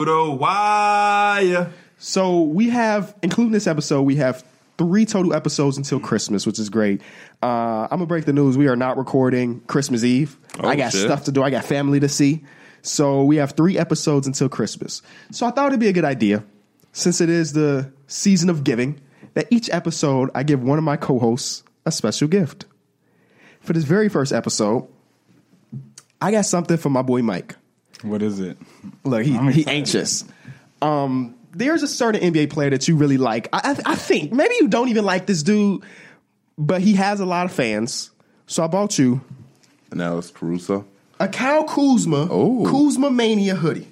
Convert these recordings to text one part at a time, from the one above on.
Why? So we have, including this episode, we have three total episodes until Christmas, which is great. Uh, I'm gonna break the news. We are not recording Christmas Eve. Oh, I got shit. stuff to do. I got family to see. So we have three episodes until Christmas. So I thought it'd be a good idea, since it is the season of giving, that each episode I give one of my co-hosts a special gift. For this very first episode, I got something for my boy Mike. What is it? Look, he, he anxious. Um, there's a certain NBA player that you really like. I, I, I think maybe you don't even like this dude, but he has a lot of fans. So I bought you And now it's Caruso. a Kyle Kuzma Oh. Kuzma Mania hoodie.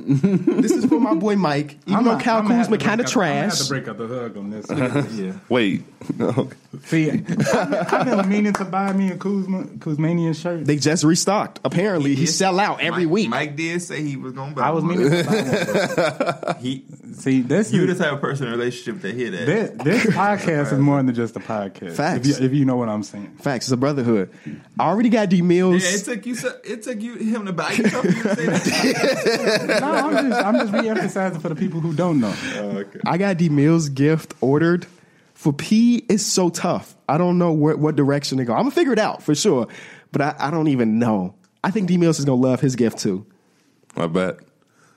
This is for my boy Mike. Even though Kyle Kuzma kind of I have trash. to break up the hug on this. Yeah. Wait. See, I've I've been meaning to buy me a Kuzma Kuzmanian shirt. They just restocked. Apparently, he did. sell out every Mike, week. Mike did say he was gonna buy. I was one. meaning to buy one. He, See, this you is just have a personal relationship to hear that. this, this podcast is more than just a podcast. Facts. If you, if you know what I'm saying. Facts, it's a brotherhood. I already got D Mills. Yeah, it took you. so- It took you him to buy you something. To say that. No, I'm just I'm just re-emphasizing for the people who don't know. Oh, I got D Mills gift ordered. For P, it's so tough. I don't know what, what direction to go. I'm gonna figure it out for sure, but I, I don't even know. I think D Mills is gonna love his gift too. I bet.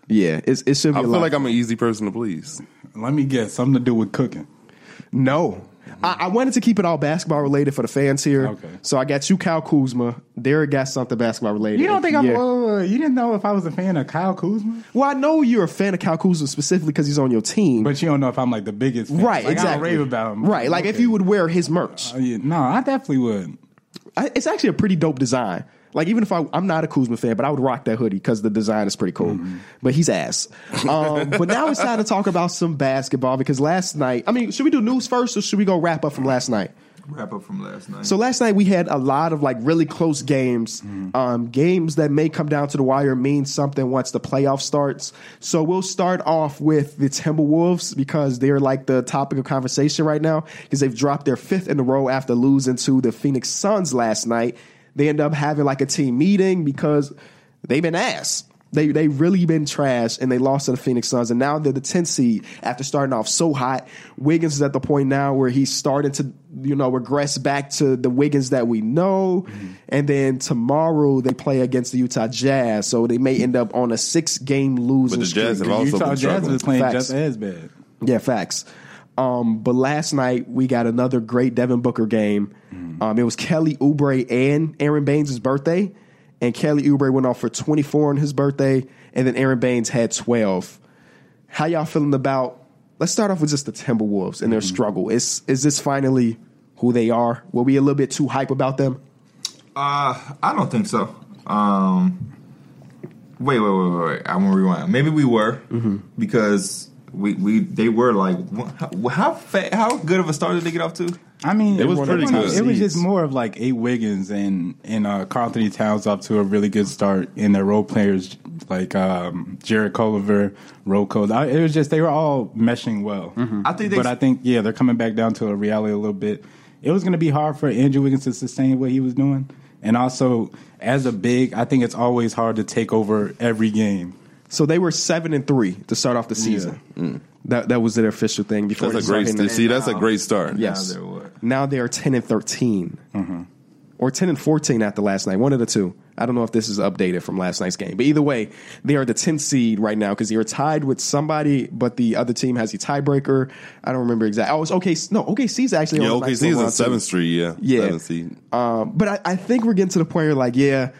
Yeah, it's, it should be. I a feel lot. like I'm an easy person to please. Let me guess, something to do with cooking. no. I, I wanted to keep it all basketball related for the fans here. Okay. So I got you, Cal Kuzma. Derek got something basketball related. You don't think I'm? Yeah. Uh, you didn't know if I was a fan of Kyle Kuzma, Well, I know you're a fan of Cal Kuzma specifically because he's on your team. but you don't know if I'm like the biggest. Fan. right, like, exactly. I don't rave about him. Right, like if you would wear his merch. Uh, yeah, no, I definitely would. I, it's actually a pretty dope design. Like even if I, I'm not a Kuzma fan, but I would rock that hoodie because the design is pretty cool. But he's ass. Um, but now it's time to talk about some basketball because last night. I mean, should we do news first or should we go wrap up from last night? Wrap up from last night. So last night we had a lot of like really close games, um, games that may come down to the wire, mean something once the playoff starts. So we'll start off with the Timberwolves because they're like the topic of conversation right now because they've dropped their fifth in a row after losing to the Phoenix Suns last night. They end up having like a team meeting because they've been ass. They they really been trash and they lost to the Phoenix Suns and now they're the 10th seed after starting off so hot. Wiggins is at the point now where he's starting to you know regress back to the Wiggins that we know. Mm-hmm. And then tomorrow they play against the Utah Jazz, so they may end up on a six game losing But the Jazz streak. have also Utah been Jazz struggling. was playing Facts. just as bad. Yeah, facts. Um, but last night we got another great Devin Booker game. Um, it was Kelly Oubre and Aron Baynes' birthday, and Kelly Oubre went off for 24 on his birthday, and then Aron Baynes had 12. How y'all feeling about? Let's start off with just the Timberwolves and their struggle. Is is this finally who they are? Were we a little bit too hype about them? Uh, I don't think so. Um, wait, wait, wait, wait, wait. I want to rewind. Maybe we were Mm-hmm. because we we they were like how how, how good of a start did they get off to? I mean, It was pretty good. It was just more of like eight Wiggins and and uh, Karl-Anthony Towns off to a really good start in their role players like um, Jarrett Culver, Rocco. I- It was just they were all meshing well. I think they. But I think yeah, they're coming back down to a reality a little bit. It was going to be hard for Andrew Wiggins to sustain what he was doing, and also as a big, I think it's always hard to take over every game. So they were seven and three to start off the season. That that was their official thing before That's a great. St- see, that's a great start. now Yes. they're? Now they are 10 and 13. Mm-hmm. Or 10 and 14 after last night. One of the two. I don't know if this is updated from last night's game. But either way, they are the 10th seed right now because you're tied with somebody, but the other team has a tiebreaker. I don't remember exactly. Oh, it's okay. No, OKC's actually Yeah, on OKC is little in run, too. seventh street. Yeah, Yeah. seventh seed. Um, but I, I think we're getting to the point where, like, yeah,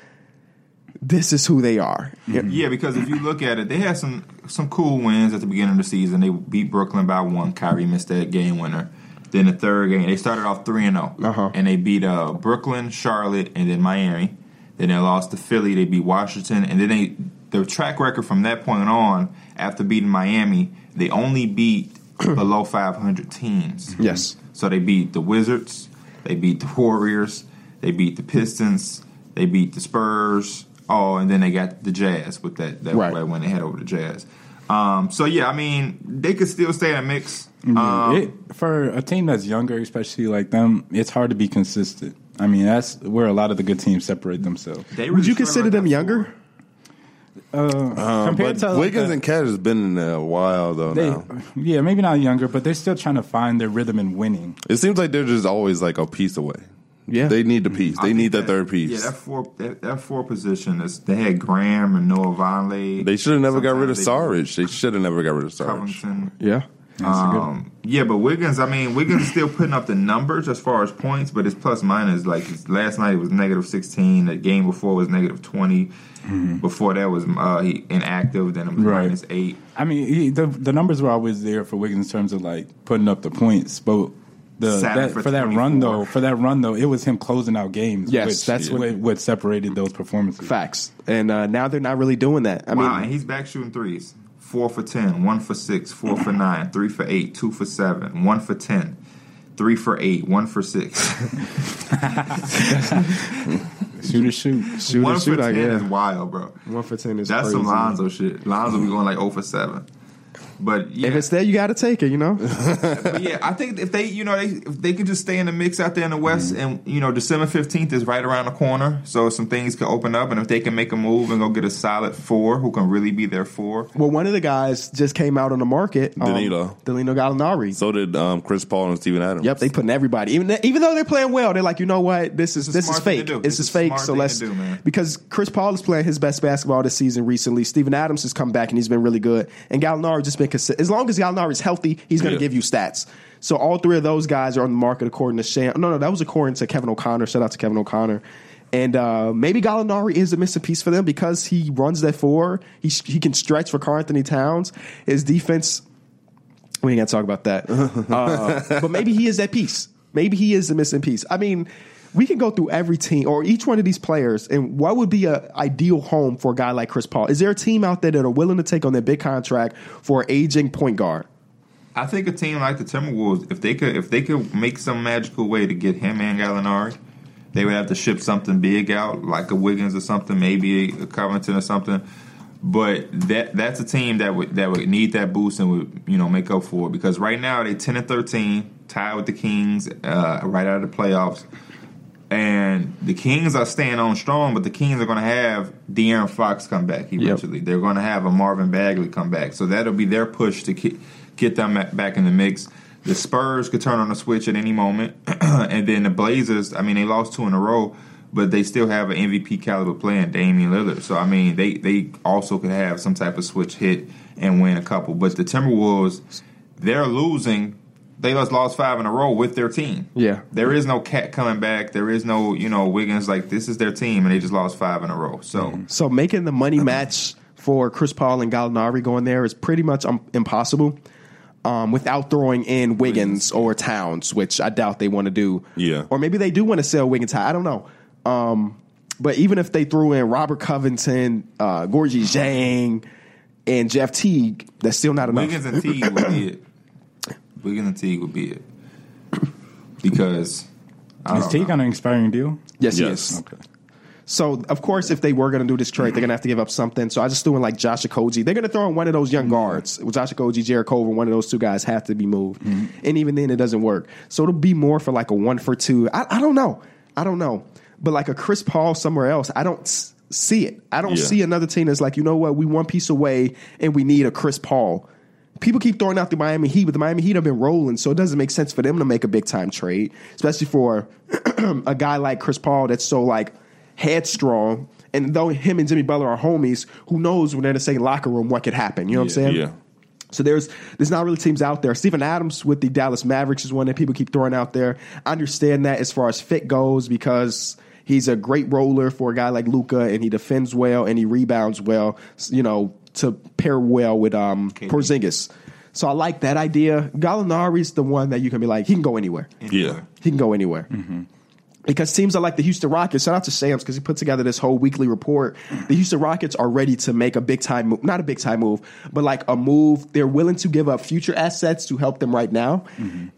this is who they are. Yeah. Yeah, because if you look at it, they had some some cool wins at the beginning of the season. They beat Brooklyn by one. Kyrie missed that game winner. Then the third game, they started off three and zero, Uh-huh. and they beat uh, Brooklyn, Charlotte, and then Miami. Then they lost to Philly. They beat Washington, and then they their track record from that point on, after beating Miami, they only beat below five hundred teams. Yes. So they beat the Wizards, they beat the Warriors, they beat the Pistons, they beat the Spurs. Oh, and then they got the Jazz with that that Right. play when they head over to Jazz. Um, so yeah, I mean they could still stay in a mix. Um, it, for a team that's younger, especially like them, it's hard to be consistent. I mean, that's where a lot of the good teams separate themselves. they Would you consider them younger? four. Uh, Um, compared but to like, Wiggins the- and Cat has been in there a while though. they, now yeah, maybe not younger, but they're still trying to find their rhythm in winning. it seems like they're just always like a piece away. Yeah. they need the piece. They think need that third piece. Yeah, that four that, that four position is they had Graham and Noah Vonleh. they should have never got rid of Sometimes Sarge. They should have never got rid of they- Sarge. Covington. Yeah. Um, yeah, but Wiggins, I mean, Wiggins is still putting up the numbers as far as points, but his plus minus, like his, last night it was negative 16. The game before was negative 20. Before that was uh, he inactive, then it was Right. minus 8. I mean, he, the the numbers were always there for Wiggins in terms of like putting up the points, but the that, for for, that run though, for that run though, it was him closing out games. Yes, which, that's what- what, what separated those performances. Facts. And uh, now they're not really doing that. I wow, mean, and he's back shooting threes. Four for 10, one for six, four for nine, three for eight, two for seven, one for ten, three for eight, one for six. Shoot or shoot. shoot one and shoot, for I 10 is wild, bro. One for 10 is That's crazy. some Lonzo shit. Lonzo be going like 0 for 7. But yeah, If it's there, you got to take it, you know? but yeah, I think if they, you know, they if they could just stay in the mix out there in the West, Mm-hmm. and you know, December fifteenth is right around the corner, so some things could open up, and if they can make a move and go get a solid four, who can really be their four, well, one of the guys just came out on the market. Um, Danilo. Danilo Gallinari. So did um, Chris Paul and Steven Adams. Yep, they putting everybody. Even even though they're playing well, they're like, you know what? This is this is smart thing to fake. do. This is fake. smart So let's do, man. because Chris Paul is playing his best basketball this season recently. Steven Adams has come back and he's been really good. And Gallinari just been consi- as long as Gallinari is healthy, he's going to Yeah. give you stats. So all three of those guys are on the market according to Sham. No, no, that was according to Kevin O'Connor. Shout out to Kevin O'Connor. And uh, maybe Gallinari is a missing piece for them because he runs that four. He he can stretch for Karl-Anthony Towns. His defense we ain't got to talk about that. Uh, but maybe he is that piece. Maybe he is the missing piece. I mean, we can go through every team or each one of these players, and what would be a ideal home for a guy like Chris Paul? Is there a team out there that are willing to take on that big contract for an aging point guard? I think a team like the Timberwolves, if they could, if they could make some magical way to get him and Gallinari, they would have to ship something big out, like a Wiggins or something, maybe a Covington or something. But that that's a team that would that would need that boost and would you know make up for it because right now they're ten and thirteen, tied with the Kings, uh, right out of the playoffs. And the Kings are staying on strong, but the Kings are going to have De'Aaron Fox come back eventually. They're going to have a Marvin Bagley come back, so that'll be their push to get, get them back in the mix. The Spurs could turn on the switch at any moment, and then the Blazers. I mean, they lost two in a row, but they still have an MVP caliber player in Damian Lillard. So I mean, they they also could have some type of switch hit and win a couple. But the Timberwolves, they're losing. They just lost five in a row with their team. Yeah. There is no cat coming back. There is no, you know, Wiggins. Like this is their team, and they just lost five in a row. So So making the money match for Chris Paul and Gallinari going there is pretty much um, impossible. Um, without throwing in Wiggins or Towns, which I doubt they want to do. Yeah. Or maybe they do want to sell Wiggins high. I don't know. Um, but even if they threw in Robert Covington, uh, Gorgui Dieng, and Jeff Teague, that's still not enough. Wiggins and Teague would be it. Wiggins and Teague would be it because I Is don't Teague know. on an expiring deal? yes, he Yes. is. Okay. So of course, if they were going to do this trade, they're going to have to give up something. So I just threw in like Josh Okogie. They're going to throw in one of those young mm-hmm. guards. Josh Okogie, Jarrett Culver, one of those two guys have to be moved. Mm-hmm. And even then, it doesn't work. So it'll be more for like a one for two. I, I don't know. I don't know. But like a Chris Paul somewhere else, I don't see it. I don't Yeah. see another team that's like, you know what, we one piece away and we need a Chris Paul. People keep throwing out the Miami Heat, but the Miami Heat have been rolling, so it doesn't make sense for them to make a big time trade, especially for a guy like Chris Paul that's so like headstrong. And though him and Jimmy Butler are homies, who knows when they're in the same locker room what could happen? You know what I'm saying? Yeah. So there's there's not really teams out there. Steven Adams with the Dallas Mavericks is one that people keep throwing out there. I understand that as far as fit goes because he's a great roller for a guy like Luka and he defends well and he rebounds well. You know to pair well with um, Porzingis. So I like that idea. Gallinari's the one that you can be like he can go anywhere. Yeah. He can go anywhere. Because teams are like the Houston Rockets. Shout out to Sam's because he put together this whole weekly report. The Houston Rockets are ready to make a big time move, not a big time move, but like a move. They're willing to give up future assets to help them right now.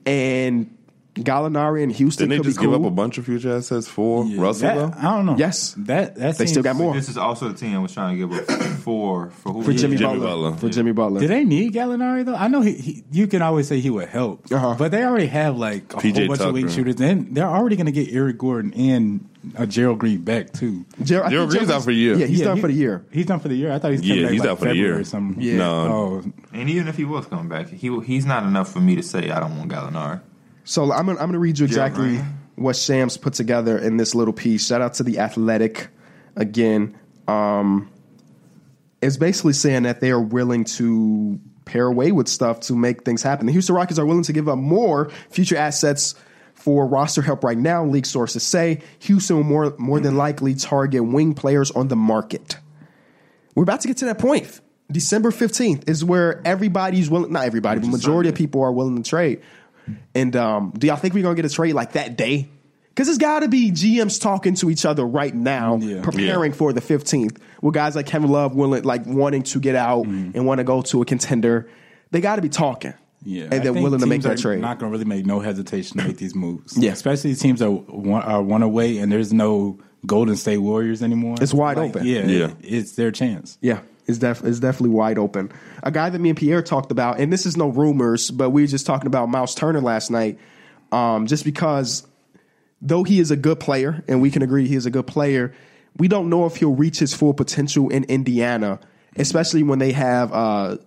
And Gallinari in Houston Didn't they could just be cool. give up a bunch of future assets for Russell That- though? I don't know. Yes. that that They still got more. This is also the team I was trying to give up four for who for Jimmy, Jimmy Butler. Butler. For Jimmy Butler. Do they need Gallinari though? I know he, he you can always say he would help, Uh-huh. but they already have like a PJ whole bunch of Tucker. weak shooters, and they're already going to get Eric Gordon and uh, Gerald Green back too. Ger- I Gerald think Green's out for a year. Yeah, he's Yeah, done he- for the year. He's done for the year. I thought he's coming Yeah, back he's like out for the year. or something. Yeah. No, Oh, And even if he was coming back, he he's not enough for me to say I don't want Gallinari. So I'm gonna, I'm gonna read you exactly Green. what Shams put together in this little piece. Shout out to the Athletic again. Um, it's basically saying that they are willing to pair away with stuff to make things happen. The Houston Rockets are willing to give up more future assets for roster help right now. League sources say Houston will more more than likely target wing players on the market. We're about to get to that point. December 15th is where everybody's willing, not everybody, but majority of people are willing to trade. And um, do y'all think we're going to get a trade like that day? Because it's got to be GMs talking to each other right now, Yeah. preparing Yeah. for the 15th. With guys like Kevin Love willing, like wanting to get out and want to go to a contender. They got to be talking. Yeah, And I they're willing to make teams that are trade. Not going to really make no hesitation to make these moves. Yeah. especially teams that one, are one away, and there's no Golden State Warriors anymore. It's wide Like, open. Yeah, Yeah. it- it's their chance. Yeah, it's, def- it's definitely wide open. A guy that me and Pierre talked about, and this is no rumors, but we were just talking about Miles Turner last night, um, just because though he is a good player, and we can agree he is a good player, we don't know if he'll reach his full potential in Indiana, especially when they have uh, uh,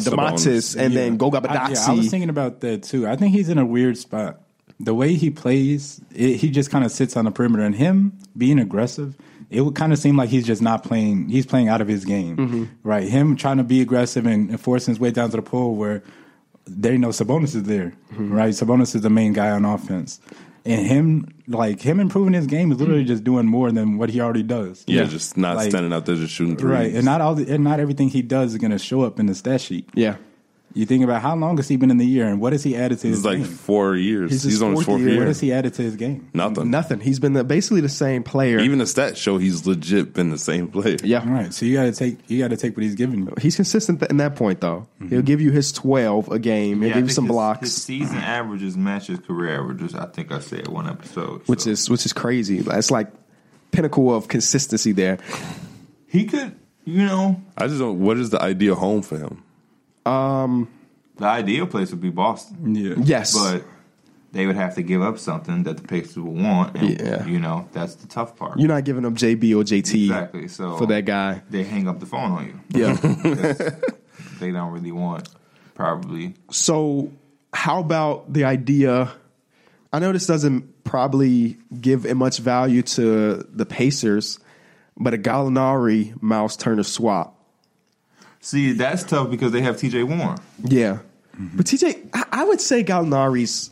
Domantas and then Goga I, yeah, I was Bitadze. thinking about that too. I think he's in a weird spot. The way he plays, it, he just kind of sits on the perimeter, and him being aggressive, it would kind of seem like he's just not playing. He's playing out of his game, Mm-hmm. right? Him trying to be aggressive and, and forcing his way down to the pole where they know Sabonis is there, Mm-hmm. right? Sabonis is the main guy on offense, and him like him improving his game is literally just doing more than what he already does. Yeah, just not Like- standing out there just shooting threes. Right, and not all the, and not everything he does is going to show up in the stat sheet. yeah. You think about how long has he been in the year, and what has he added to his It's like game? four years. He's He's, on his fourth fourth year. year. What has he added to his game? Nothing. Nothing. He's been the, basically the same player. Even the stats show he's legit been the same player. yeah. All right, so you got to take you got to take what he's giving you. He's consistent in that point, though. Mm-hmm. He'll give you his 12 a game. He'll Yeah, I give you some his, blocks. His season averages match his career averages. I think I said one episode, which so. is which is crazy. It's like pinnacle of consistency there. he could, you know, I just don't. What is the ideal home for him? Um, the ideal place would be Boston. Yeah, Yes, But they would have to give up something that the Pacers would want. And, Yeah. You know, that's the tough part. you're not giving up JB or JT exactly. So for that guy. they hang up the phone on you. Yeah. they don't really want, probably. so how about the idea? I know this doesn't probably give much value to the Pacers, but a Gallinari Miles Turner swap. See, that's tough because they have TJ Warren. Yeah, but TJ, I, I would say Gallinari's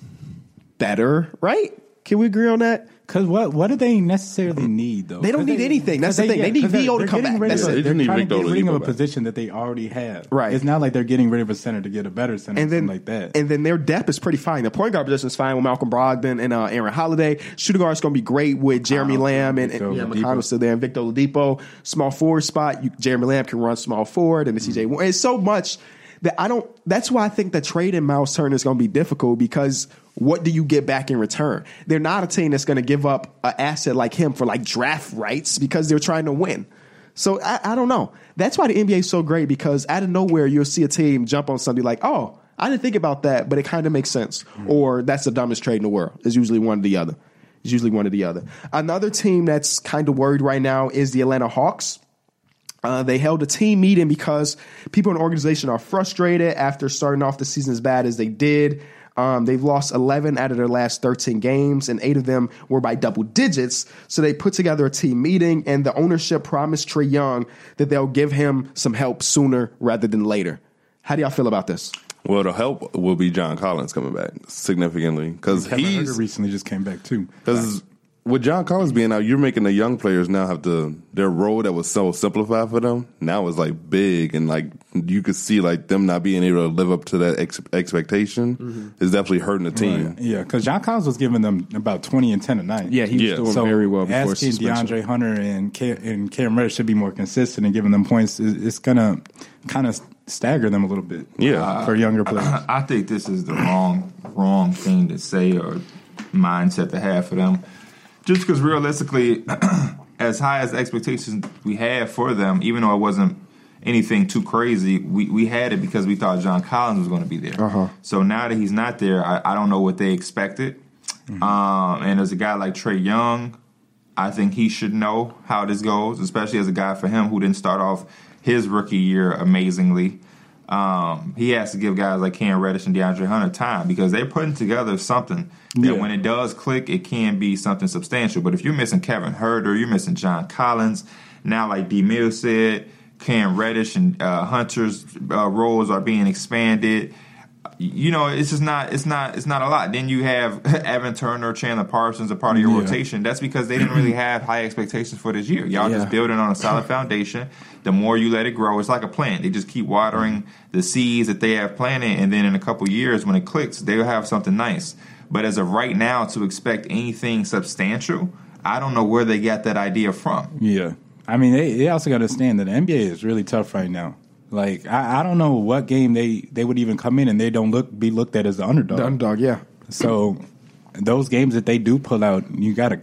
better, right? Can we agree on that? Because what what do they necessarily need though? They don't need anything. That's 'cause the thing. They need 'cause they're- Vito to they're come back. rid That's of- it. They They're just need trying to Victor get rid of Oladipo a back. position that they already have. Right. It's not like they're getting rid of a center to get a better center, and or then something like that. And then their depth is pretty fine. The point guard position is fine with Malcolm Brogdon and uh, Aaron Holiday. Shooting guard is going to be great with Jeremy McConnell, Lamb and, and Victor yeah, Oladipo. McConnell's still there and Victor Oladipo. Small forward spot, you, Jeremy Lamb can run small forward and the CJ. Warren. It's so much that I don't. That's why I think the trade in Miles Turner is going to be difficult because what do you get back in return? They're not a team that's going to give up an asset like him for like draft rights because they're trying to win. So I, I don't know. That's why the NBA is so great because out of nowhere you'll see a team jump on something like, oh, I didn't think about that, but it kind of makes sense. Or that's the dumbest trade in the world. It's usually one or the other. It's usually one or the other. Another team that's kind of worried right now is the Atlanta Hawks. Uh, they held a team meeting because people in the organization are frustrated after starting off the season as bad as they did. Um, they've lost 11 out of their last 13 games, and eight of them were by double digits. So they put together a team meeting, and the ownership promised Trae Young that they'll give him some help sooner rather than later. How do y'all feel about this? Well, the help will be John Collins coming back significantly because he recently just came back too. because with John Collins being out, you're making the young players now have to their role that was so simplified for them now is like big and like you could see like them not being able to live up to that ex- expectation mm-hmm. is definitely hurting the team. Yeah, because John Collins was giving them about twenty and ten a night. Yeah, he was Yeah. doing so very well before asking suspension. DeAndre Hunter and Cam, and Cam Reddish should be more consistent and giving them points. is- It's gonna kind of stagger them a little bit. Yeah. Uh, for younger players. I think this is the wrong wrong thing to say or mindset to have for them. Just because realistically, as high as expectations we had for them, even though it wasn't anything too crazy, we, we had it because we thought John Collins was going to be there. Uh-huh. So now that he's not there, I, I don't know what they expected. Um, and there's a guy like Trae Young. I think he should know how this goes, especially as a guy for him who didn't start off his rookie year amazingly. Um, he has to give guys like Cam Reddish and DeAndre Hunter time because they're putting together something that Yeah. when it does click, it can be something substantial. But if you're missing Kevin Huerter, you're missing John Collins. Now, like D. Mill said, Cam Reddish and uh, Hunter's uh, roles are being expanded. You know, it's just not. It's not. It's not a lot. Then you have Evan Turner, Chandler Parsons, a part of your Yeah. rotation. That's because they didn't really have high expectations for this year. Y'all Yeah. just building on a solid foundation. The more you let it grow, it's like a plant. They just keep watering the seeds that they have planted, and then in a couple years, when it clicks, they'll have something nice. But as of right now, to expect anything substantial, I don't know where they got that idea from. Yeah. I mean, they, they also got to understand that the NBA is really tough right now. Like, I, I don't know what game they, they would even come in and they don't look be looked at as the underdog. The underdog, yeah. So those games that they do pull out, you got to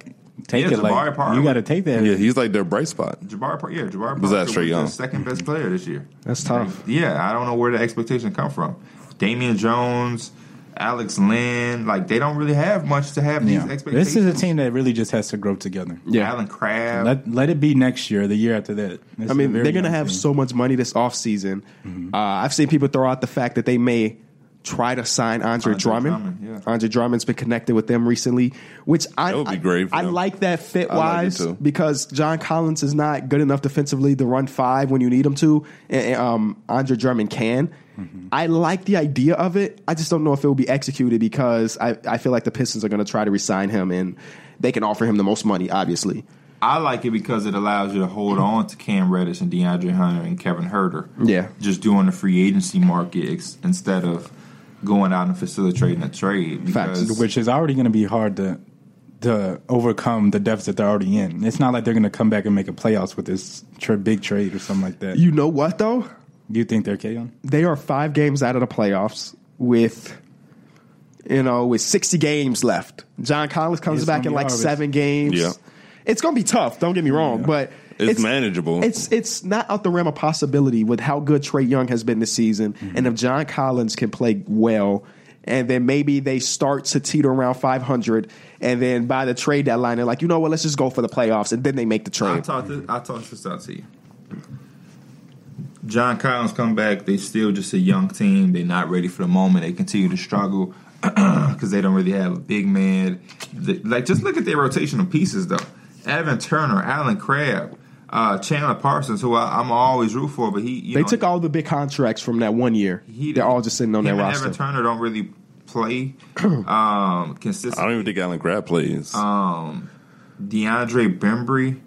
take Yeah, it like Parker. you got to take that. Yeah, he's like their bright spot. Jabari, Par- yeah, Jabari Was that Parker Young? second best player this year. That's tough. Yeah, I don't know where the expectation come from. Damian Jones, Alex Len, like they don't really have much to have these expectations. This is a team that really just has to grow together. Yeah. Allen Crabbe. Let let it be next year, the year after that. This I mean, they're going to have team. so much money this offseason. Mm-hmm. Uh, I've seen people throw out the fact that they may try to sign Andre, Andre Drummond. Drummond, yeah. Andre Drummond's been connected with them recently, which I would be I- great I, like that fit I like wise because John Collins is not good enough defensively to run five when you need him to, and um, Andre Drummond can. Mm-hmm. I like the idea of it. I just don't know if it will be executed because I, I feel like the Pistons are going to try to resign him and they can offer him the most money, obviously. I like it because it allows you to hold on to Cam Reddish and DeAndre Hunter and Kevin Huerter. Yeah. Just doing the free agency market ex- instead of going out and facilitating a trade. Facts. Because which is already going to be hard to to overcome the deficit they're already in. It's not like they're going to come back and make a playoffs with this tra- big trade or something like that. You, You know what, though? You think they're Kayon? they are five games out of the playoffs with you know with 60 games left john collins comes It's back in like hard. seven games Yeah. it's gonna be tough don't get me wrong but It's manageable. it's it's not out the realm of possibility with how good Trae Young has been this season, Mm-hmm. and if John Collins can play well, and then maybe they start to teeter around 500, and then by the trade deadline they're like, you know what, let's just go for the playoffs, and then they make the trade. I trade. talked this, I talked this out to you. John Collins come back. They still just a young team. They're not ready for the moment. They continue to struggle because they don't really have a big man. They- like just look at their rotational pieces though. Evan Turner, Allen Crabbe, uh, Chandler Parsons, who I, I'm always root for, but he you they know, took all the big contracts from that one year. he- They're all just sitting on him their and roster. Evan Turner don't really play um, consistently. I don't even think Allen Crabbe plays. Um, DeAndre Bembry,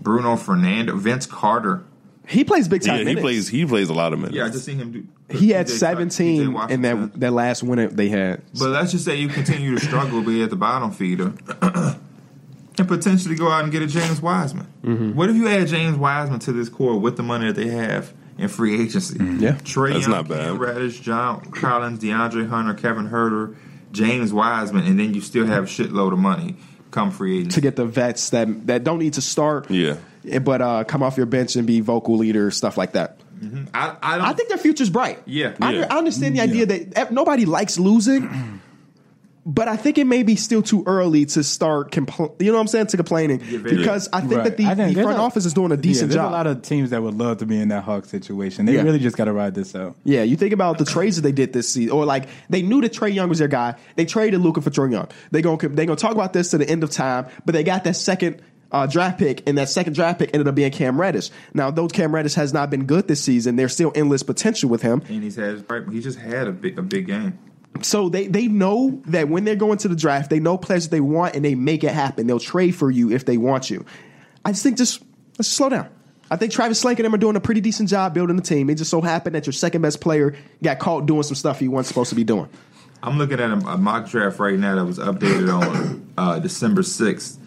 Bruno Fernando, Vince Carter. He plays big time yeah, he plays. He plays a lot of minutes. Yeah, I just seen him do. He had PJ 17 in that that last winner they had. But let's just say you continue to struggle, be at the bottom feeder, and potentially go out and get a James Wiseman. Mm-hmm. What if you add James Wiseman to this core with the money that they have in free agency? Mm-hmm. Yeah. Trae That's Young, not bad. Cam Reddish, John Collins, DeAndre Hunter, Kevin Huerter, James Wiseman, and then you still have a shitload of money come free agency. to get the vets that that don't need to start, Yeah. Eh, but uh, come off your bench and be vocal leaders, stuff like that. Mm-hmm. I, I don't I think their future's bright. Yeah. I, Yeah. I understand the mm-hmm. idea that eh, nobody likes losing, but I think it may be still too early to start. Compl- you know what I'm saying? To complaining very- because I think Right. that the, think the front a- office is doing a Yeah, decent there's job. a lot of teams that would love to be in that Hawk situation. They Yeah. really just got to ride this out. Yeah, you think about the trades that they did this season, or like they knew that Trae Young was their guy. They traded Luka for Trae Young. They gonna they gonna talk about this to the end of time, but they got that second uh, draft pick, and that second draft pick ended up being Cam Reddish. Now, though Cam Reddish has not been good this season, there's still endless potential with him. and he's had he just had a big a big game. So they they know that when they're going to the draft, they know players that they want, and they make it happen. They'll trade for you if they want you. I just think just let's slow down. I think Travis Schlenk and them are doing a pretty decent job building the team. It just so happened that your second best player got caught doing some stuff he wasn't supposed to be doing. I'm looking at a, a mock draft right now that was updated on uh, December 6th,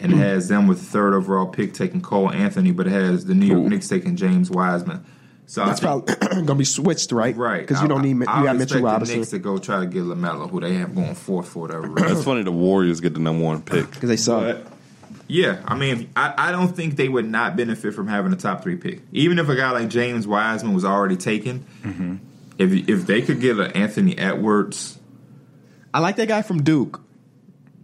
and it has them with third overall pick taking Cole Anthony, but it has the New York Ooh. Knicks taking James Wiseman. So That's think, probably going to be switched, right? right Because you don't I- need you I, I got would Mitchell expect Robinson The Knicks to go try to get Lamelo, who they have going fourth for whatever That's reason. funny. The Warriors get the number one pick. because they suck. But yeah, I mean, I, I don't think they would not benefit from having a top three pick, even if a guy like James Wiseman was already taken. Mm-hmm. If if they could get an Anthony Edwards. I like that guy from Duke.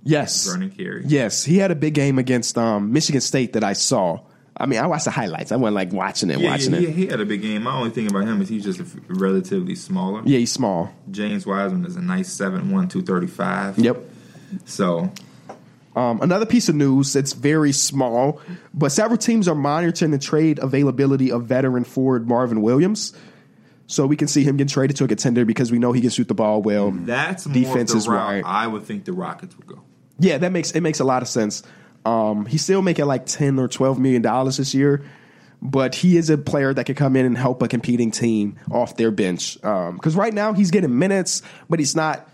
Yes. Vernon Carey. Yes, he had a big game against um, Michigan State that I saw. I mean, I watched the highlights. I wasn't like watching it, Yeah, watching yeah, it. he, he had a big game. My only thing about him is he's just relatively smaller. Yeah, he's small. James Wiseman is a nice 7'1", 235. Yep. So Um, another piece of news that's very small, but several teams are monitoring the trade availability of veteran forward Marvin Williams. So we can see him get traded to a contender because we know he can shoot the ball well. that's more Defense is right. I would think the Rockets would go. Yeah, that makes it makes a lot of sense. Um, he's still making like ten or twelve million dollars this year, but he is a player that can come in and help a competing team off their bench. Because right now he's getting minutes, but he's not.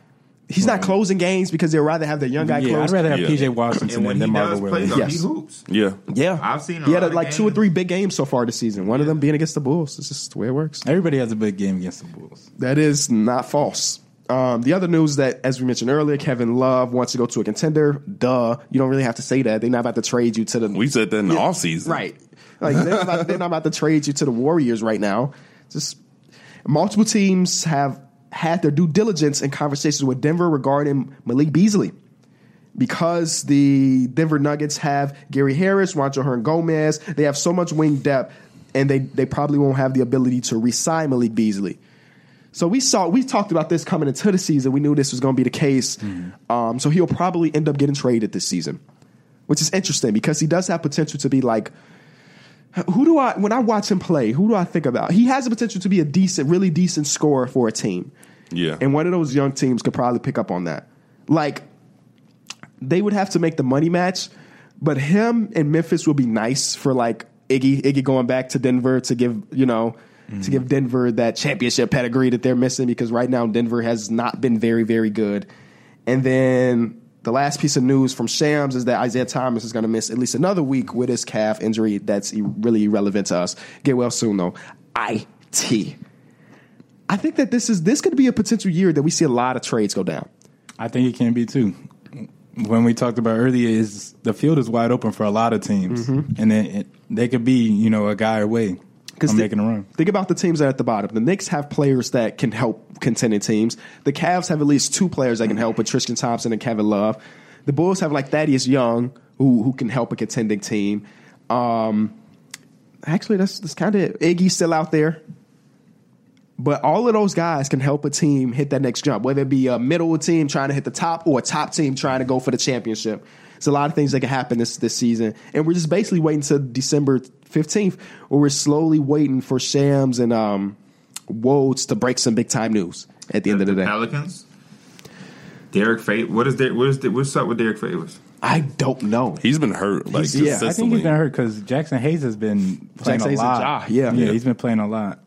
He's not closing games because they'd rather have the young guy Yeah, close. I'd rather have Yeah. PJ Washington And when than Marvin does play, Williams. Yes. hoops. Yeah. yeah, I've seen a he had lot of like two or three big games so far this season. One of them being against the Bulls. It's just the way it works. Everybody has a big game against the Bulls. That is not false. Um, the other news that, as we mentioned earlier, Kevin Love wants to go to a contender. Duh, you don't really have to say that. They're not about to trade you to the We said that in the off offseason. Right. Like they're not, about, they're not about to trade you to the Warriors right now. Just multiple teams have had their due diligence in conversations with Denver regarding Malik Beasley. Because the Denver Nuggets have Gary Harris, Juancho Hernangomez, they have so much wing depth, and they, they probably won't have the ability to re-sign Malik Beasley. So we saw we talked about this coming into the season. We knew this was going to be the case. Um, so he'll probably end up getting traded this season, which is interesting because he does have potential to be like who do I when I watch him play? Who do I think about? He has the potential to be a decent, really decent scorer for a team, Yeah. and one of those young teams could probably pick up on that. Like they would have to make the money match, but him and Memphis would be nice for like Iggy Iggy going back to Denver to give you know to give Denver that championship pedigree that they're missing because right now Denver has not been very very good, and then. The last piece of news from Shams is that Isaiah Thomas is going to miss at least another week with his calf injury. That's really irrelevant to us. Get well soon, though. It. I think that this is this could be a potential year that we see a lot of trades go down. I think it can be too. When we talked about earlier, is the field is wide open for a lot of teams, mm-hmm. and then it, they could be you know a guy away thi- making a run. Think about the teams that are at the bottom. The Knicks have players that can help contending teams. The Cavs have at least two players that can help with Tristan Thompson and Kevin Love. The Bulls have like Thaddeus Young who who can help a contending team. Um, actually, that's that's kind of Iggy's still out there. But all of those guys can help a team hit that next jump, whether it be a middle team trying to hit the top or a top team trying to go for the championship. There's a lot of things that can happen this this season, and we're just basically waiting until December 15th, where we're slowly waiting for Shams and um, Woj to break some big time news at the end of the day. Pelicans. Derrick Favors. What is there? What is the, what's up with Derrick Favors? I don't know. He's been hurt like He's- yeah, I think I think consistently. he's been hurt because Jaxson Hayes has been playing Jaxson a Hayes lot. Ja, yeah. yeah, Yeah. he's been playing a lot.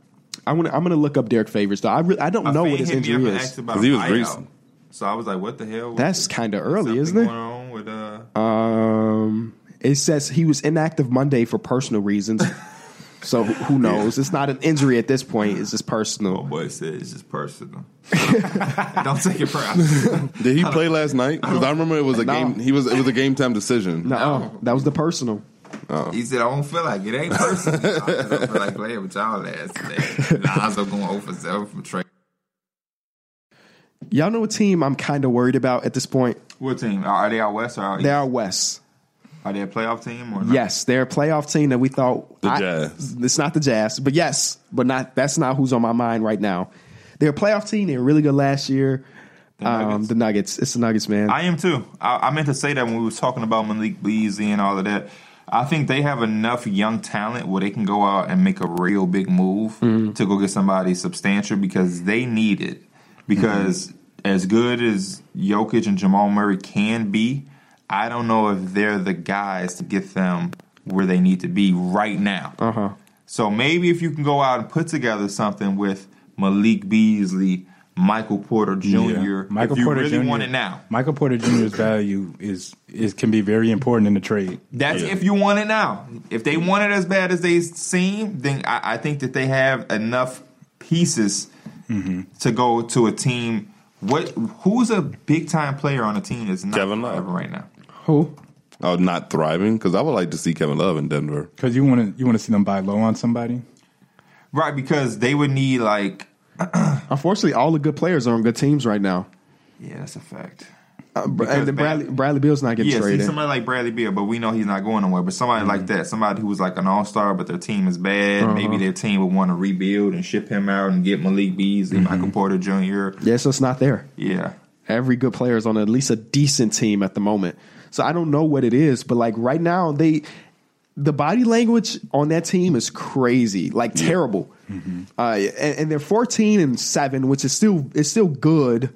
I'm gonna I'm gonna look up Derrick Favors though. I really, I don't A know what his hit me up injury is. asked he was recent. So I was like, "What the hell?" That's kind of early, isn't it? Going on with uh, Um, it says he was inactive Monday for personal reasons. so who who knows? It's not an injury at this point. It's just oh personal. boy, said it's just personal. Don't take it personal. Did he play last night? Because I remember it was a No. game. He was it was a game time decision. No, that was the personal. He said, "I don't feel like it. Ain't personal. I don't feel like playing with y'all last day." Lonzo going over seven from trade. Y'all know a team I'm kind of worried about at this point. What team are they? Out west or out They east? are West. Are they a playoff team or not? Yes, they're a playoff team that we thought The I- Jazz. It's not the Jazz, but yes, but not that's not who's on my mind right now. They're a playoff team. They were really good last year. The Um, Nuggets. the Nuggets. It's the Nuggets, man. I am too. I, I meant to say that when we was talking about Malik Beasley and all of that. I think they have enough young talent where they can go out and make a real big move to go get somebody substantial because they need it. Because as good as Jokic and Jamal Murray can be, I don't know if they're the guys to get them where they need to be right now. Uh huh. So maybe if you can go out and put together something with Malik Beasley, Michael Porter Jr. Michael if you Porter really Jr. want it now. Michael Porter Jr.'s value is is can be very important in the trade. That's Yeah. if you want it now. If they want it as bad as they seem, then I, I think that they have enough pieces to go to a team. What? Who's a big time player on a team that's not Kevin Love. right now? Who? Oh, not thriving because I would like to see Kevin Love in Denver. Because you want to you want to see them buy low on somebody. Right, because they would need like. Unfortunately, all the good players are on good teams right now. Yeah, that's a fact. Uh, Because and then Bradley, Bad- Bradley Beal's not getting Yeah, see, traded. somebody like Bradley Beal, but we know he's not going nowhere. But somebody Mm-hmm. like that, somebody who was like an all star, but their team is bad. Uh-huh. Maybe their team would want to rebuild and ship him out and get Malik Beasley, Mm-hmm. Michael Porter Jr. yeah, so it's not there. Yeah, Every good player is on at least a decent team at the moment. So I don't know what it is, but like right now, they the body language on that team is crazy, like terrible. Uh, and, and they're fourteen and seven, which is still is still good,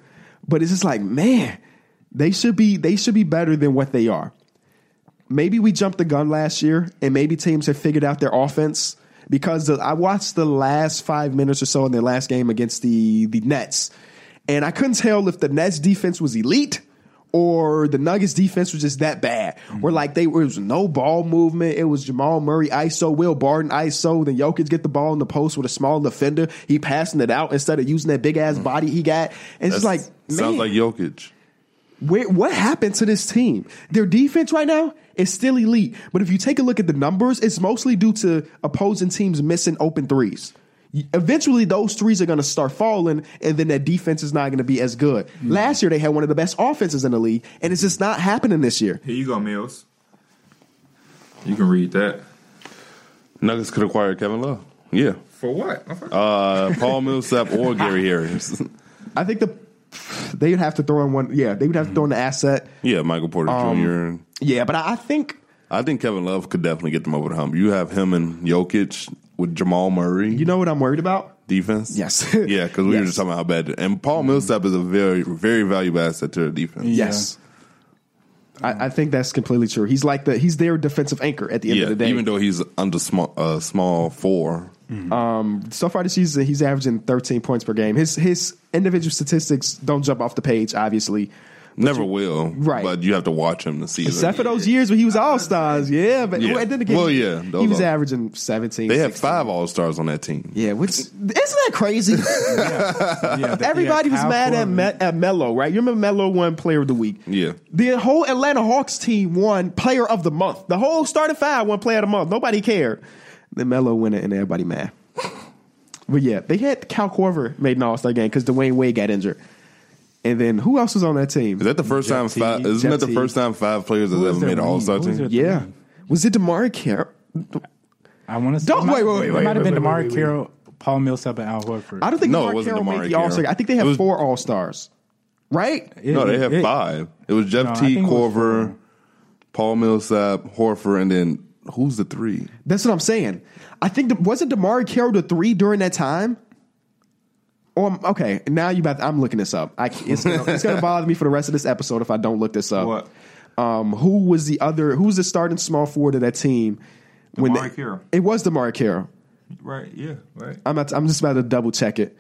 but it's just like man, they should be they should be better than what they are. Maybe we jumped the gun last year, and maybe teams have figured out their offense because the, I watched the last five minutes or so in their last game against the the Nets, and I couldn't tell if the Nets defense was elite or the Nuggets defense was just that bad. Where like they there was no ball movement, it was Jamal Murray ISO, Will Barton ISO, then Jokic get the ball in the post with a small defender, he passing it out instead of using that big ass body he got. And it's just like Mm. sounds man, like Jokic. Where, what happened to this team? Their defense right now is still elite, but if you take a look at the numbers, it's mostly due to opposing teams missing open threes. Eventually, those threes are going to start falling, and then that defense is not going to be as good. Last year, they had one of the best offenses in the league, and it's just not happening this year. here you go, Mills. You can read that Nuggets could acquire Kevin Love. Yeah. for what? Uh, Paul Millsap or Gary Harris. I think the they would have to throw in one. Yeah, they would have to throw in the asset. yeah, Michael Porter Um, Jr. Yeah, but I, I think I think Kevin Love could definitely get them over the hump. You have him and Jokic with Jamal Murray you know what I'm worried about. defense. Yes. yeah, because we were just talking about how bad. And Paul Millsap is a very, very valuable asset to their defense. Yeah. Yes. I, I think that's completely true. He's like the he's their defensive anchor at the end Yeah, of the day. even though he's under small, uh, small four. Mm-hmm. Um, so far this season, he's averaging 13 points per game. His his individual statistics don't jump off the page, obviously. Never will. Right. But you have to watch him to see. Except for those years when he was All Stars, yeah. But Yeah. and then again, Well, yeah, he was are- averaging 17. They have 16. five All Stars on that team. Yeah, which isn't that crazy? Yeah, the- Everybody yeah, was Kyle mad at, Korver. Me- at Melo, right? You remember Melo won Player of the Week? Yeah. The whole Atlanta Hawks team won Player of the Month. The whole starting five won Player of the Month. Nobody cared. Then Melo win it, and everybody mad. But yeah, they had Cal Korver made an All Star game because Dwyane Wade got injured. And then who else was on that team? Is that the first Jeff time Teague. five? Isn't Jeff that the Teague. first time five players have ever made an? All Star team? their- yeah, was it Demari Carroll? I want to. Don't- wait, wait, wait, It wait, might have been wait, Demar wait, wait. Carroll, Paul Millsap, and Al Horford. I don't think No, it wasn't Carroll made Demar the All Star. I think they have was- four All Stars, right? It- No, they have it- five. It was Jeff No, I T. think it was Korver. Paul Millsap, Horford, and then who's the three? That's what I'm saying. I think the, wasn't Demari Carroll the three during that time? Or okay, now you about. I'm looking this up. I, it's gonna, it's gonna bother me for the rest of this episode if I don't look this up. What? Um, who was the other? Who was the starting small forward of that team? Demar they- Carroll. It was Demari Carroll. Right? Yeah. Right. I'm I'm just about to double check it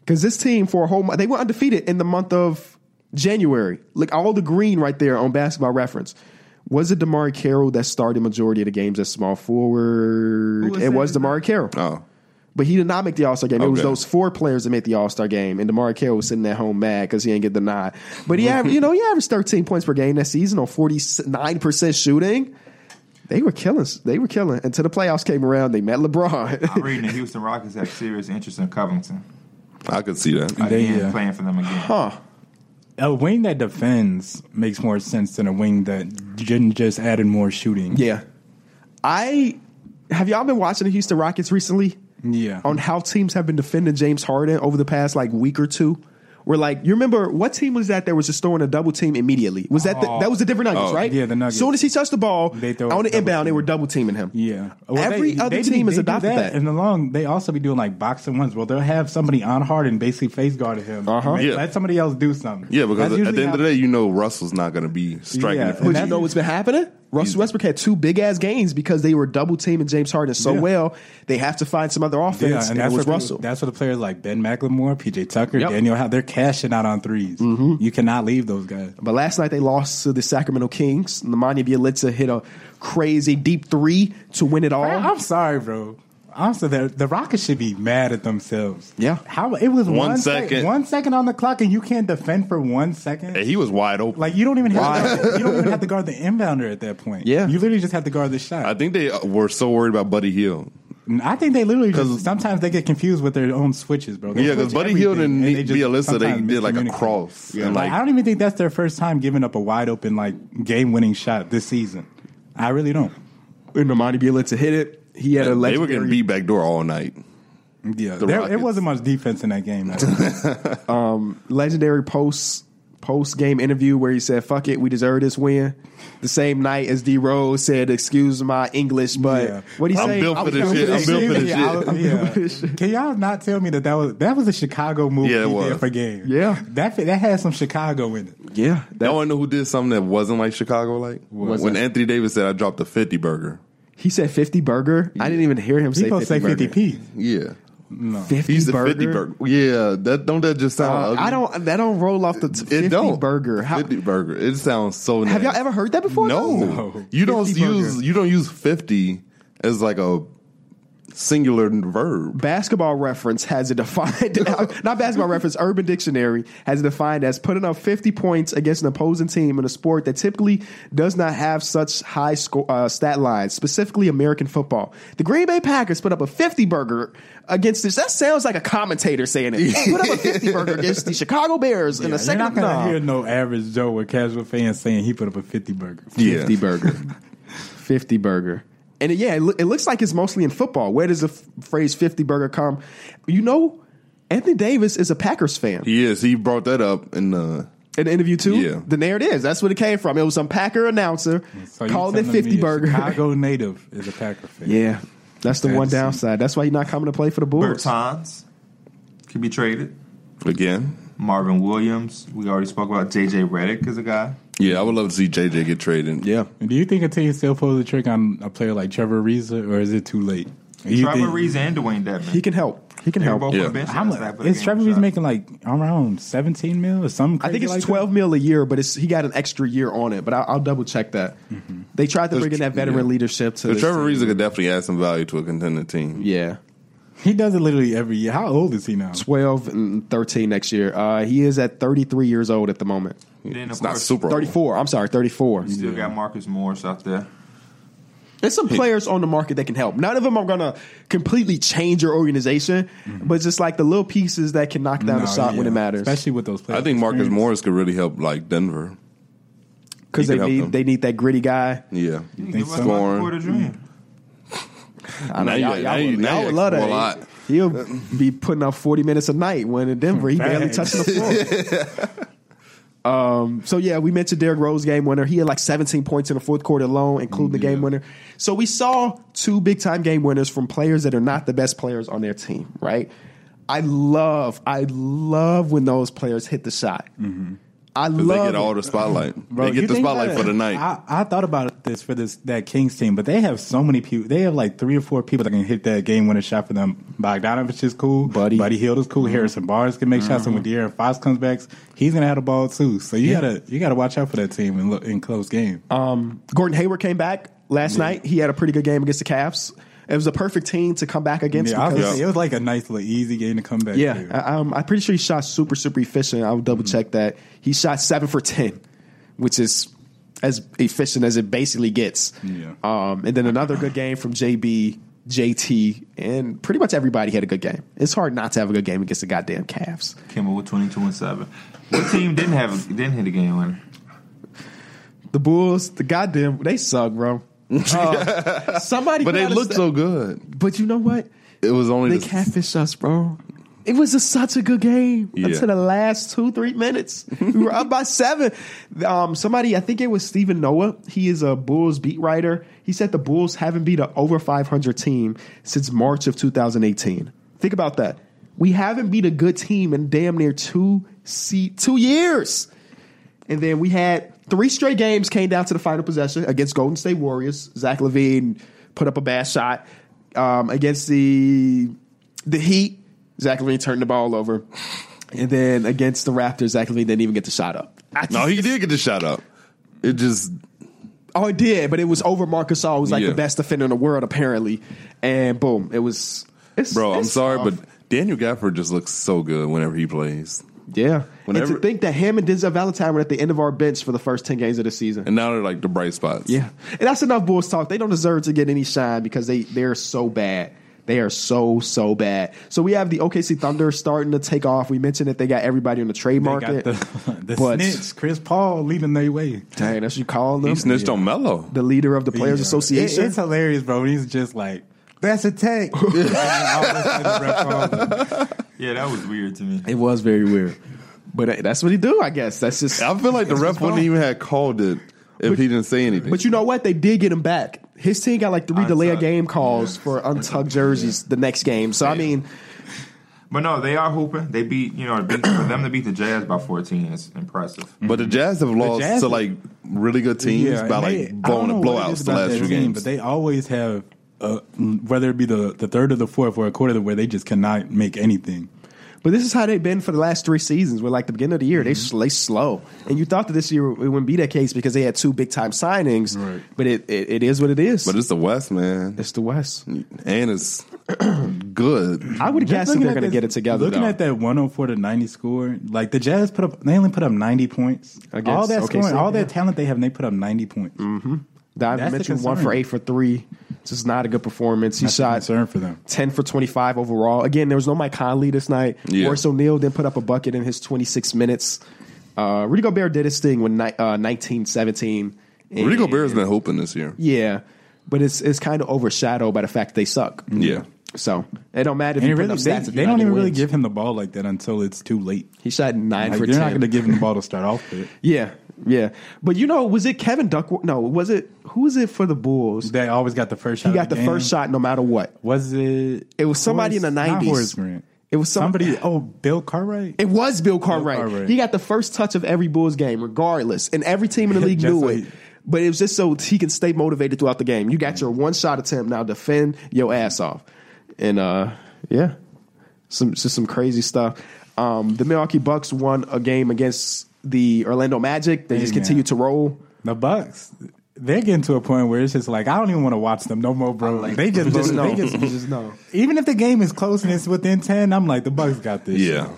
because this team for a whole month they were undefeated in the month of January. Like all the green right there on Basketball Reference. Was it Demari Carroll that started majority of the games as small forward? Was it was Demari Carroll. Oh, But he did not make the All Star game. It was those four players that made the All Star game, and Demar Carroll was sitting at home mad because he didn't get the nod. But he, aver- you know, he averaged 13 points per game that season on 49 percent shooting. They were killing. They were killing until the playoffs came around. They met LeBron. I'm reading the Houston Rockets have serious interest in Covington. I could see that. They- Again, yeah. playing for them again. huh? A wing that defends makes more sense than a wing that j- just added more shooting. Yeah. I have y'all been watching the Houston Rockets recently Yeah. on how teams have been defending James Harden over the past like week or two. Where like you remember what team was that that was just throwing a double team immediately? Was that the, that was the different Nuggets, Oh, right? yeah, the Nuggets. Soon as he touched the ball They throw on the double inbound, they were double teaming him. Yeah. Every other do- team has do adopted that. In the long, they also be doing like boxing ones. Well, they'll have somebody on hard and basically face guarding him. Uh-huh. Let- Yeah. Let somebody else do something. Yeah, because That's at usually the end of how- the day, you know Russell's not going to be striking Yeah, it and from But you that's- know what's been happening? Russell Westbrook had two big ass games because they were double teaming James Harden so Yeah. well. They have to find some other offense, Yeah, and and, that's it was what Russell. That's what the players like Ben McLemore, PJ Tucker, Yep. Daniel they're cashing out on 3s Mm-hmm. You cannot leave those guys. But last night they lost to the Sacramento Kings. Nemanja Bjelica hit a crazy deep three to win it all. I'm sorry, bro. Honestly, the, the Rockets should be mad at themselves. Yeah. how it was One one, sec- second. one second on the clock, and you can't defend for one second. Hey, he was wide open. Like you don't even have to, you don't even have to guard the inbounder at that point. Yeah. you literally just have to guard the shot. I think they uh, were so worried about Buddy Hield. I think they literally just, sometimes they get confused with their own switches, bro. They Yeah, because Buddy Hield everything, and they just they did like a cross. Yeah. Like, like, I don't even think that's their first time giving up a wide open like game winning shot this season. I really don't. And Ramani Bjelica hit it. He had a they were legendary getting beat back door all night. Yeah, The there, it Rockets. wasn't much defense in that game. Um, legendary post post game interview where he said, "Fuck it, we deserve this win." The same night as D Rose said, "Excuse my English, but Yeah. what he say?" I'm say? built for this shit. I'm built for this Yeah, I shit. was- built for this yeah. Can y'all not tell me that that was that was a Chicago move Yeah, it was. for game? Yeah. that that had some Chicago in it. Yeah, That one know who did something that wasn't like Chicago like? when that? Anthony Davis said I dropped a 50 burger. He said fifty burger. I didn't even hear him He say supposed to 50 say fifty burger. p. Yeah. Fifty He's the burger. 50 burger. Yeah, that don't that just sound Uh, ugly? I don't. That don't roll off the t- It fifty don't. burger. How, 50 burger. It sounds so have y'all ever heard that before? No. No. You don't 50 use burger. you don't use 50 as like a singular verb. Basketball Reference has it defined. not Basketball Reference. Urban Dictionary has it defined as putting up 50 points against an opposing team in a sport that typically does not have such high score, uh, stat lines, specifically American football. The Green Bay Packers put up a 50 burger against this. That sounds like a commentator saying it. Put up a 50 burger against the Chicago Bears in Yeah, a you're second. not gonna no. hear no average Joe or casual fan saying he put up a fifty burger. Yeah. 50 burger. 50 burger. And yeah, it, loo- it looks like it's mostly in football. Where does the f- phrase 50 burger come? You know, Anthony Davis is a Packers fan. He is. He brought that up in the In the interview too? Yeah. Then there it is. That's where it came from. It was some Packer announcer So you calling it telling 50 me a burger. Chicago native is a Packer fan. Yeah. That's the Sad one downside. That's why he's not coming to play for the Bulls. Bertans could be traded. again. Marvin Williams. We already spoke about JJ Redick as a guy. Yeah, I would love to see JJ get traded. Yeah. Do you think a team still pulls the trick on a player like Trevor Ariza, or is it too late? You Trevor think- Reeves and Dewayne Dedmon. He can help. He can They were help. both Yeah. on the bench How last much night is Trevor shot. Reeves making like around seventeen mil or something? I think it's like 12 mil a year, but it's he got an extra year on it. But I'll, I'll double check that. They tried to bring in that veteran yeah. leadership to But this Trevor team. Reeves could definitely add some value to a contending team. Yeah. He does it literally every year. How old is he now? 12 and 13 next year. Uh, he is at 33 years old at the moment. Then, of It's not course, super. old. 34. I'm sorry, 34. You still got Marcus Morris out there. There's some players on the market that can help. None of them are going to completely change your organization, mm-hmm. but just like the little pieces that can knock down the No, shot when it matters. especially with those players. I think Marcus experience. Morris could really help like Denver. Because they need them. they need that gritty guy. Yeah. You think give us so? Michael Porter Dream. I know Now you- y'all, y'all, you- would, now y'all would love that. a lot. He'll be putting up 40 minutes a night when in Denver he barely Facts. touching the floor. um, so yeah, we mentioned Derrick Rose game winner. He had like 17 points in the fourth quarter alone, including the game winner. So we saw two big time game winners from players that are not the best players on their team, right? I love, I love when those players hit the shot. I 'Cause love they get it. all the spotlight. Bro, they get the spotlight that- for the night. I, I thought about this for this that Kings team, but they have so many people. They have like three or four people that can hit that game winning shot for them. Bogdanovic is cool. Buddy. Buddy Hield is cool. Harrison Barnes can make shots, and when De'Aaron Fox comes back, he's gonna have the ball too. So you gotta you gotta watch out for that team in, in close game. Um, Gordon Hayward came back last night. He had a pretty good game against the Cavs. It was a perfect team to come back against. yeah, because- gonna it was like a nice little easy game to come back. Yeah, to. I, I'm, I'm pretty sure he shot super, super efficient. I'll double check that. He shot seven for 10, which is as efficient as it basically gets. Yeah. Um, and then another good game from JB, JT, and pretty much everybody had a good game. It's hard not to have a good game against the goddamn Cavs. Kemba with 22 and 7. What team didn't have didn't hit a game winner? The Bulls, the goddamn, they suck, bro. Uh, somebody, but they looked so good. But you know what? It was only They the, catfish us, bro. It was a, such a good game Yeah. until the last two, three minutes. We were up by seven. Um, somebody, I think it was Stephen Noah. He is a Bulls beat writer. He said the Bulls haven't beat an over 500 team since March of 2018. Think about that. We haven't beat a good team in damn near two se- two years. And then we had three straight games came down to the final possession against Golden State Warriors. Zach LaVine put up a bad shot um, against the the Heat. Zach LaVine turned the ball over, and then against the Raptors, Zach LaVine didn't even get the shot up. I no, he did get the shot up. It just Oh, it did, but it was over Marcus All, was like Yeah. the best defender in the world apparently, and boom, it was. It's, bro. I'm sorry, tough. but Daniel Gafford just looks so good whenever he plays. Yeah, and to think that him and Denzel Valentine were at the end of our bench for the first ten games of the season. And now they're like the bright spots. Yeah, and that's enough Bulls talk. They don't deserve to get any shine because they they're so bad. They are so so bad. So we have the OKC Thunder starting to take off. We mentioned that they got everybody on the trade market. the, the But- snitch, Chris Paul, leading their way. Dang, that's what you call them. He snitched on Melo. the leader of the Players Yeah. Association. It- it's hilarious, bro. He's just like, that's a take. And then all of a sudden, the ref calls him. Yeah, that was weird to me. It was very weird, but uh, that's what he do. I guess that's just. I feel like the ref wouldn't even have called it if he didn't say anything. But you know what? They did get him back. His team got like three delay a Untucked. game calls for untucked jerseys the next game. So I mean, But no, they are hooping. They beat you know beat, for them to beat the Jazz by fourteen is impressive. But the Jazz have lost Jazz- to like really good teams and by like I blowing know blowouts the last that few team, games. But they always have, uh, whether it be the, the third or the fourth or a quarter, where they just cannot make anything. but this is how they've been for the last three seasons. Where like the beginning of the year, they Mm-hmm. they slow, and you thought that this year it wouldn't be that case because they had two big time signings. Right. But it, it it is what it is. but it's the West, man, it's the West. and it's good. I would guess that they're going to get it together. Looking though. at that 104 to 90 score, like the Jazz put up, they only put up 90 points. Against all that OKC, scoring, all yeah. that talent they have, and they put up 90 points. Donovan That's the Mitchell one for eight for three. Just not a good performance. He That's a shot concern for them. 10 for 25 overall. Again, there was no Mike Conley this night. Yeah. Royce O'Neale didn't put up a bucket in his 26 minutes. Uh, Rudy Gobert did his thing with ni- uh, 19 17. Rudy Gobert's been hoping this year. Yeah, but it's it's kind of overshadowed by the fact that they suck. Yeah. So it don't matter if And you really, up they, stats. if they don't even getting really give him the ball like that until it's too late. He shot nine Like, for they're 10. not going to give him the ball to start off with. yeah, yeah. But you know, was it Kevin Duckworth? No, was it who was it for the Bulls? They always got the first shot. He got the game. first shot no matter what. Was it? It was somebody in the 90s. Horace Grant. It was some- somebody. Oh, Bill Cartwright. It was Bill Cartwright. Cartwright. He got the first touch of every Bulls game, regardless, and every team in the league knew so it. But it was just so he can stay motivated throughout the game. You got your one shot attempt now. Defend your ass off, and uh, yeah, some just some crazy stuff. Um, the Milwaukee Bucks won a game against the Orlando Magic. They Hey, just man. continue to roll. The Bucks. They're getting to a point where it's just like I don't even want to watch them no more, bro. they just, Just know. they just just know. even if the game is close and it's within ten, I'm like the Bucks got this. Yeah.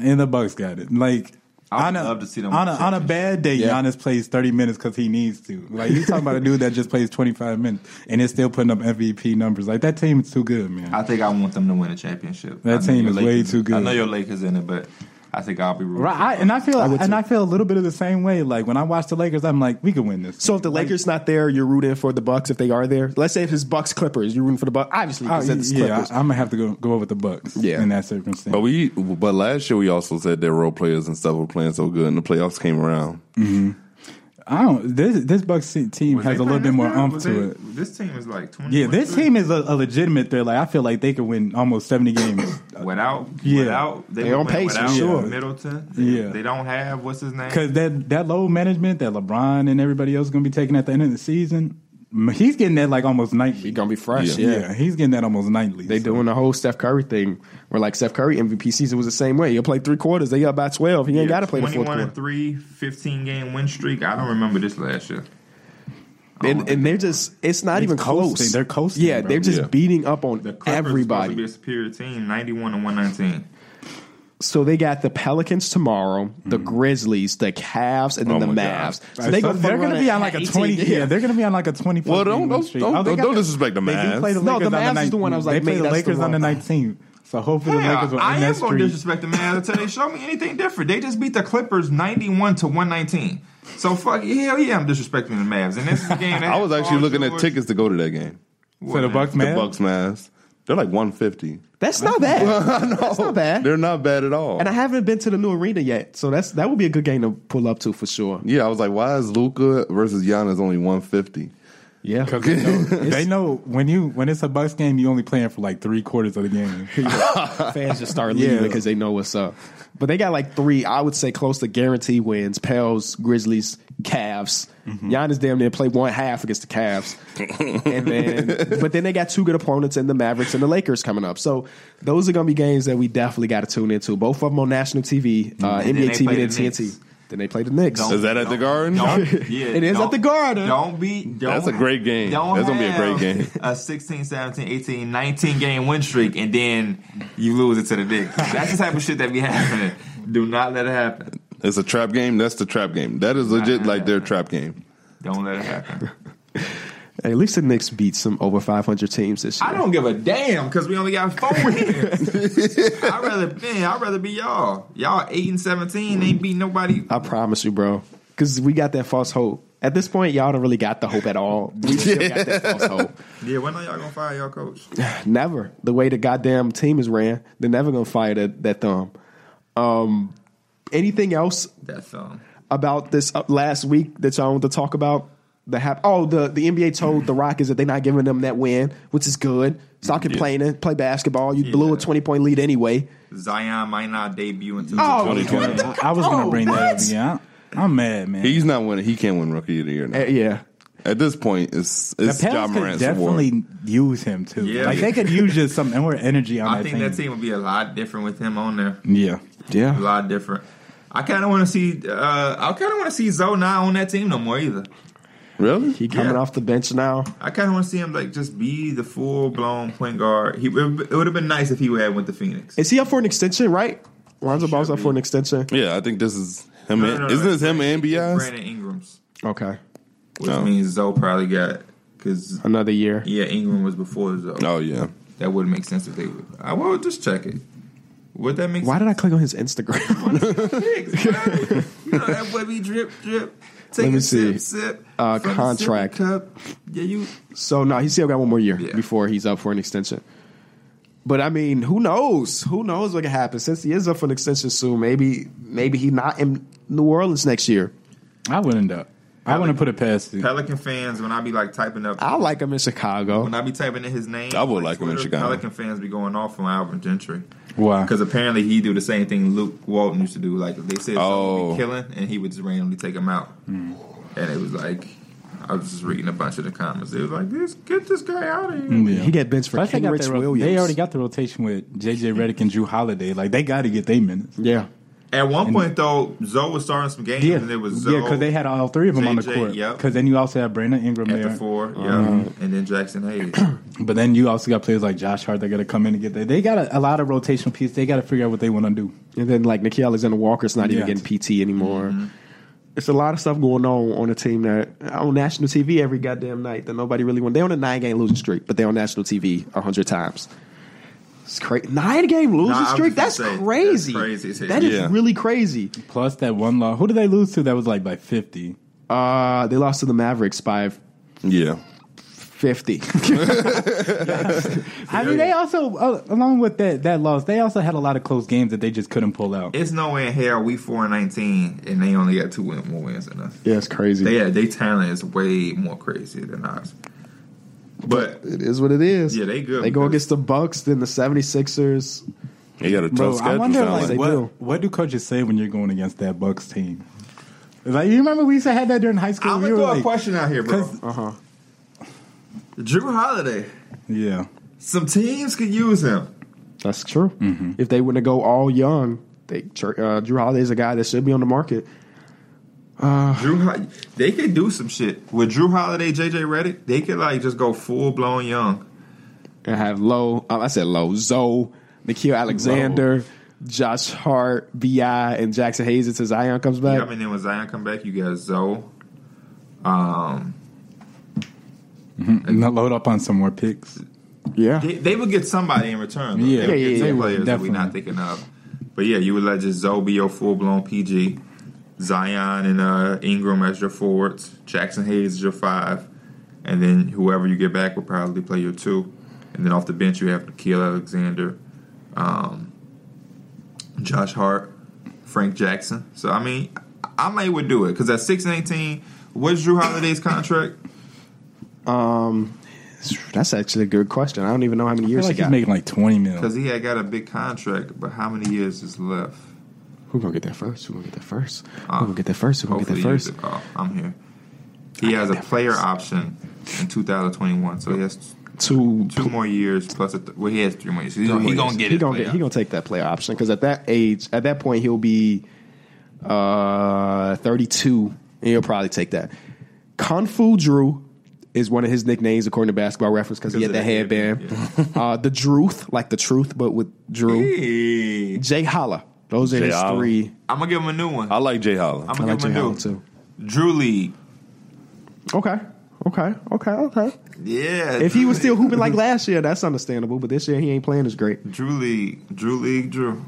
and the Bucks got it. Like I on a, love to see them on a, win on a bad day. Yeah. Giannis plays 30 minutes because he needs to. Like you talking about a dude that just plays 25 minutes and is still putting up MVP numbers. Like that team is too good, man. I think I want them to win a championship. That I team your is way too good. I know your Lakers in it, but I think I'll be rooting. Right, I, and I feel would and too. I feel a little bit of the same way. Like when I watch the Lakers, I'm like, we can win this. So if the Lakers not there, you're rooting for the Bucks if they are there. Let's say if it's Bucks Clippers, you're rooting for the Bucks. Obviously, because it's oh, yeah, Clippers. I, am gonna have to go go over the Bucks. Yeah. in that circumstance. But we, but last year we also said their role players and stuff were playing so good, and the playoffs came around. Mm-hmm. I don't. This this Bucks team Was has a little bit more good? umph Was to they- it. This team is like twenty. Yeah, this 23. team is a, a legitimate threat. Like I feel like they could win almost 70 games. without Yeah. without they, They would on pace, for without sure. Middleton. Yeah. they don't have what's his name. Because that that low management that LeBron and everybody else is going to be taking at the end of the season, m- he's getting that like almost nightly. He's gonna be fresh. Yeah. yeah. he's getting that almost nightly. They So- doing the whole Steph Curry thing, where like Steph Curry MVP season was the same way. He'll play three quarters. They up by twelve. He ain't got to play the fourth 21 quarter. and 3, 15 game win streak. I don't remember this last year. And, and they're just it's not It's even close. They're coasting, Yeah, bro. they're just Yeah. beating up on the Clippers Supposed to everybody. be a superior team, 91 and 119. So they got the Pelicans tomorrow, the mm-hmm. Grizzlies, the Cavs, and then Oh the my Mavs. Right, So they so go they're going to be on like a 20. Yeah, they're going to be on like a 20. Well, don't- don't- don't- oh, don't- don't disrespect the They do Mavs. play the No, Lakers the on Mavs is ninth- the one I was like, they play maybe the that's Lakers the on the one. 19th. So hopefully the Yeah, Lakers will I end am going to streak. disrespect the Mavs until they show me anything different. They just beat the Clippers 91 to 119. So fuck hell yeah, I'm disrespecting the Mavs. And this is a game that I was actually Paul looking at tickets to go to that game. For the Bucks, The. Bucks, Mavs, they're like one fifty. That's not bad. That's not bad. They're not bad at all. And I haven't been to the new arena yet, so that's that would be a good game to pull up to for sure. yeah, I was like, why is Luka versus Giannis only one fifty? Yeah, Because they, know- they know when you when it's a Bucks game, you only playing for like three quarters of the game. fans just start leaving Yeah. because they know what's up. But they got like three, I would say, close to guarantee wins: Pels, Grizzlies, Cavs. Giannis damn near played one half against the Cavs, and then but then they got two good opponents in the Mavericks and the Lakers coming up. So those are going to be games that we definitely got to tune into. Both of them on national TV, uh, And then NBA TV and the TNT. Knicks. Then they play the Knicks. Don't- Is that at the Garden? Don't, yeah, It is at don't- the Garden. Don't be. Don't, That's a great game. Don't That's gonna be a great have game. A 16, 17, 18, 19 game win streak, and then you lose it to the Knicks. That's the type of shit that be happening. Do not let it happen. It's a trap game. That's the trap game. That is legit like their trap game. Don't let it happen. At least the Knicks beat some over 500 teams this year. I don't give a damn because we only got four wins. I'd rather, man, I'd rather be y'all. Y'all eight and seventeen ain't beat nobody. I promise you, bro. Because we got that false hope. At this point, y'all don't really got the hope at all. We still got that false hope. Yeah, when are y'all gonna fire y'all coach? Never. The way the goddamn team is ran, they're never gonna fire that, that thumb. Um, anything else That's um. about this uh, last week that y'all want to talk about? The hap- oh, the, the NBA told the Rockets that they're not giving them that win, which is good. Stop complaining. Play basketball. You blew a 20 point lead anyway. Zion might not debut until Oh, 2020. what I, I was gonna Oh, bring that up what? again. I, I'm mad, man. He's not winning. He can't win Rookie of the Year now. Uh, yeah. At this point, it's the it's John Pels could definitely award. use him too. Yeah. like they could use just some more energy on I that think team. that team would be a lot different with him on there. Yeah, yeah, A lot different. I kind of want to see. Uh, I kind of want to see Zoe not on that team no more either. Really? He coming Yeah. off the bench now. I kind of want to see him like just be the full blown point guard. He it would have been nice if he would have went to Phoenix. Is he up for an extension, right? Lonzo Ball's up for an extension. Yeah, I think this is him. No, and, no, no, isn't no. this him and It's Bias? Brandon Ingram's, Okay. which No. means Zoe probably got because Another year. yeah, Ingram was before Zoe. Oh yeah. That would make sense if they would. I will just check it. Would that make Why sense? did I click on his Instagram? you know that boy be drip drip. Take Let me a see. sip, sip. Uh, contract. sippy Cup. Yeah, you. so no, he still got one more year Yeah. before he's up for an extension. But I mean, who knows? Who knows what can happen? Since he is up for an extension soon, maybe maybe he's not in New Orleans next year. I wouldn't. Uh, I want to put it past you. Pelican fans, when I be like typing up, I like him in Chicago. when I be typing in his name, I would on like him in Chicago. Pelican fans be going off on Alvin Gentry Why? because apparently he do the same thing Luke Walton used to do. Like they said, oh. Be killing, and he would just randomly take him out. And it was like I was just reading a bunch of the comments. It was like, "This get this guy out of here." Yeah. He get benched for Plus, they, Kenrich Williams. they already got the rotation with JJ Redick and Jrue Holiday. Like they got to get their minutes. yeah. At one point though, Zoe was starting some games, Yeah, and it was Zoe, yeah, because they had all three of them on the JJ, court. yep. Because then you also have Brandon Ingram at there, the four, yeah, and then Jaxson Hayes. but then you also got players like Josh Hart that got to come in and get there. They got a, a lot of rotational pieces. They got to figure out what they want to do. And then like Nickeil Alexander Walker's not even getting PT anymore. Mm-hmm. It's a lot of stuff going on on a team that on national TV every goddamn night that nobody really wants. They're on a nine game losing streak, but they're on national TV a hundred times. It's crazy. Nine game losing Nah, streak. That's say, that's crazy. crazy. That is Yeah. really crazy. Plus that one loss. Who did they lose to? That was like by fifty. Uh, they lost to the Mavericks by Yeah. fifty. I mean, they also uh, along with that that loss, they also had a lot of close games that they just couldn't pull out. It's no way in hell we four and nineteen, and they only got two win- more wins than us. yeah, it's crazy. They they talent is way more crazy than ours. But it is what it is. Yeah, they good They go against the Bucks, then the 76ers. He got a tough Bro, schedule. I wonder sound like, they what do. what do coaches say when you're going against that Bucks team? Like you remember we used to have that during high school. I'm gonna were throw a question out here, bro. Uh huh. Jrue Holiday. Yeah, Some teams could use him. That's true. Mm-hmm. If they were to go all young, they uh, Jrue Holiday's a guy that should be on the market. Drew, Ho- they could do some shit with Jrue Holiday, JJ Redick. They could like just go full blown young. And have Low, um, I said Low, Zoe, Nickeil Alexander, Josh Hart, Bi, and Jaxson Hayes until Zion comes back. Yeah, I mean, then when Zion come back, you got Zoe. Um, and they'll load up on some more picks. Yeah, they, they would get somebody in return. Though. Yeah, they would yeah, get yeah, some yeah, players that we're not thinking of. But yeah, you would let just Zoe be your full blown PG, Zion and uh, Ingram as your forwards, Jaxson Hayes as your five, and then whoever you get back will probably play your two. And then off the bench, you have Nickeil Alexander, um, Josh Hart, Frank Jackson. So I mean, I might would do it because at six and eighteen, what's Jrue Holiday's contract? Um, that's actually a good question. I don't even know how many I feel years like he he's got. making like twenty million. Because he had got a big contract, but how many years is left? Who gonna get that first? Who gonna get that first? Who gonna get that first? Who gonna get that first? use the call. I'm here. He has a player option in 2021, so he has Two, two more years plus. A th- well, he has three more years. He's Three gonna, he gonna get he it. gonna get he gonna take that player option because at that age, at that point, he'll be uh, 32, and he'll probably take that. Kung Fu Drew is one of his nicknames according to Basketball Reference because he had that headband. headband, uh, the Druth, like the truth, but with Drew. Hey. Jay Holla. Those are Jay his Holla. three. I'm gonna give him a new one. I like Jay Holland. I'm I gonna like give Jay him a Holla new too. Drew League. Okay, Okay, okay, okay. Yeah. If he was still Drew hooping like last year, that's understandable. But this year he ain't playing as great. Drew League, Drew League, Drew.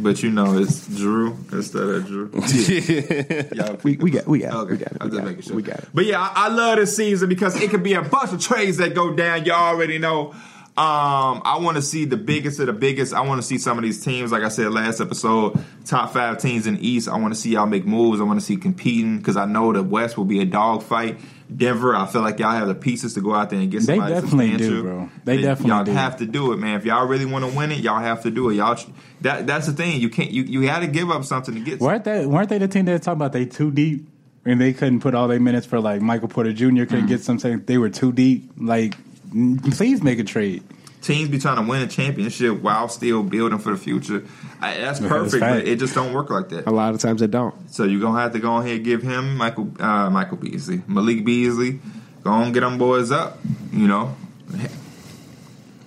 But you know it's Drew instead of Drew. Y'all We we got we got Okay, we got it. I'm We just got making it. sure. We got it. But yeah, I, I love this season because it could be a bunch of trades that go down. You already know. Um, I want to see the biggest of the biggest. I want to see some of these teams, like I said last episode, top five teams in the East. I want to see y'all make moves. I want to see competing because I know the West will be a dogfight. Denver, I feel like y'all have the pieces to go out there and get They somebody definitely do, bro. They definitely y'all do. have to do it, man. If y'all really want to win it, y'all have to do it. Y'all that that's the thing. You can't you you got to give up something to get. Weren't they weren't they the team that talking about they too deep and they couldn't put all their minutes for like Michael Porter Jr. couldn't Mm-hmm. get some saying they were too deep. Like, mm, please make a trade. teams be trying to win a championship while still building for the future. I, that's Yeah, perfect, that's but it just don't work like that. A lot of times they don't. So you're gonna have to go ahead and give him Michael uh, Michael Beasley, Malik Beasley. Go on, get them boys up. You know,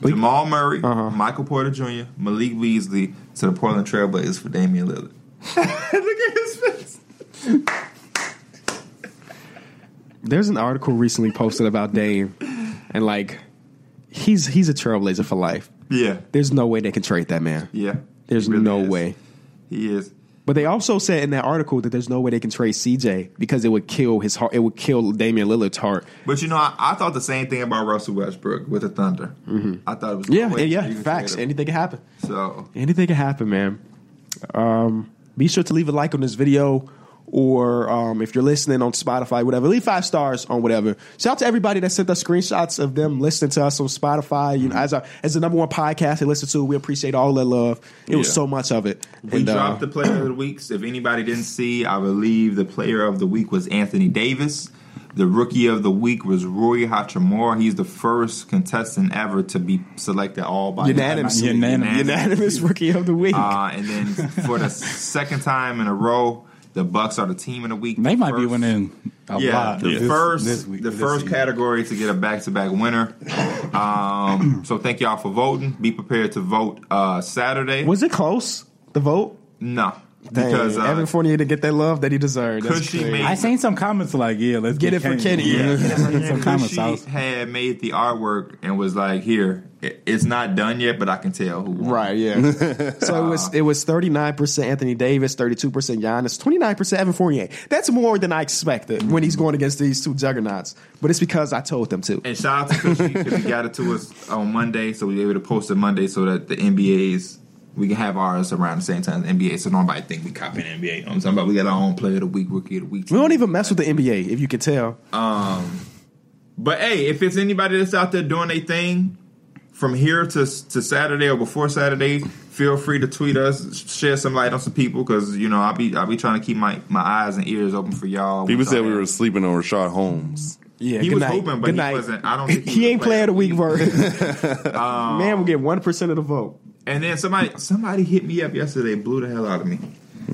Jamal Murray, Uh-huh. Michael Porter Jr., Malik Beasley to the Portland Trailblazers for Damian Lillard. Look at his face. There's an article recently posted about Dame, and like he's he's a trailblazer for life. Yeah, There's no way they can trade that man. yeah. There's really no is. way. He is. But they also said in that article that there's no way they can trade CJ because it would kill his heart. It would kill Damian Lillard's heart. But you know, I, I thought the same thing about Russell Westbrook with the Thunder. I thought it was Mm-hmm. Yeah, no yeah, facts. Anything can happen. So Anything can happen, man. Um, be sure to leave a like on this video, or um, if you're listening on Spotify, whatever, leave five stars on whatever. Shout out to everybody that sent us screenshots of them listening to us on Spotify. You know, as our as the number one podcast they listen to, we appreciate all that love. It was so much of it. we And, uh, dropped the player of the weeks. If anybody didn't see, I believe the player of the week was Anthony Davis. The rookie of the week was Rui Hachimura. He's the first contestant ever to be selected all by unanimous, Unanimous. unanimous rookie of the week. Uh, and then for the second time in a row, the Bucks are the team of the week. They The might be winning a Yeah, lot. the this- first this week- the this first season. category to get a back to back winner. Um, so thank y'all for voting. Be prepared to vote uh, Saturday. was it close? The vote. No, Dang, because uh, Evan Fournier didn't get that love that he deserved. That's Cushy crazy. made- I seen some comments like, yeah, let's Get get, it for Kenny. Yeah, some comments. I was- had made the artwork and was like, "Here, it's not done yet, but I can tell who." won." Right, yeah. so it was it was thirty nine percent Anthony Davis, thirty two percent Giannis, twenty nine percent Evan Fournier. That's more than I expected when he's going against these two juggernauts. But it's because I told them to. And shout out to Cushy because he got it to us on Monday, so we were able to post it Monday so that the NBA's we can have ours around the same time as NBA, so nobody think we copying the NBA. You know what I'm talking about we got our own player of the week, rookie of the week. We don't even mess with the NBA, if you can tell. Um, but hey, if it's anybody that's out there doing a thing from here to to Saturday or before Saturday, feel free to tweet us, share some light on some people because you know I'll be I'll be trying to keep my, my eyes and ears open for y'all. People said we were sleeping on Richaun Holmes. Yeah, He good was night. hoping, but good he night. wasn't- I don't think he he ain't the player player of the week of vote. Um, Man will get one percent of the vote. And then somebody somebody hit me up yesterday, blew the hell out of me.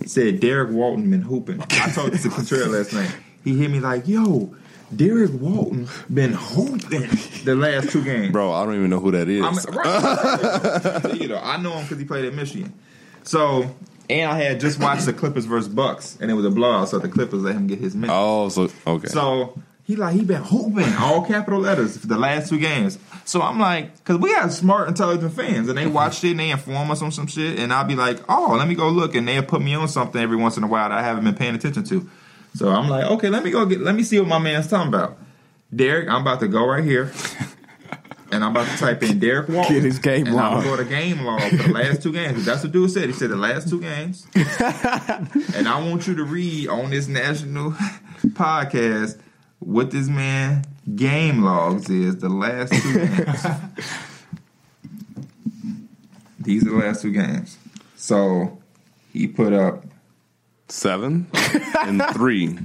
Said Derrick Walton been hooping. I told this to Contreras last night. He hit me like, "Yo, Derrick Walton been hooping the last two games." Bro, I don't even know who that is. I'm, right. you know, I know him because he played at Michigan. So, and I had just watched the Clippers versus Bucks, and it was a blowout. So the Clippers let him get his minutes. oh, so okay. So he like he been hooping all capital letters for the last two games. So I'm like, because we have smart, intelligent fans, and they watch it and they inform us on some shit, and I'll be like, oh, let me go look, and they'll put me on something every once in a while that I haven't been paying attention to. So I'm like, okay, let me go get, let me see what my man's talking about. Derrick, I'm about to go right here. And I'm about to type in Derrick Walton. Get his game and log. I'm going to go to game log for the last two games. That's what dude said. He said the last two games. and I want you to read on this national podcast what this man game logs is the last two games. These are the last two games. So he put up seven and three.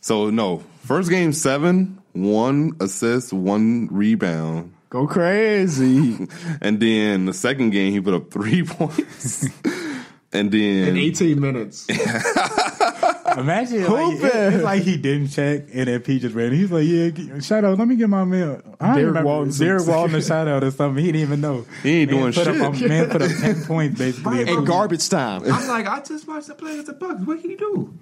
So no, first game seven, one assist, one rebound, Go crazy. and then the second game he put up three points, and then In 18 minutes. Imagine like, it- it's like he didn't check and then P just ran. He's like, "Yeah, g- shout out. Let me get my mail." I don't Derrick. Walton Derrick Walton a shout out or something. He didn't even know. He ain't man doing put shit. Up, a- man put up ten points basically. Right. In garbage time. I'm like, I just watched the play against the Bucks. What can he do?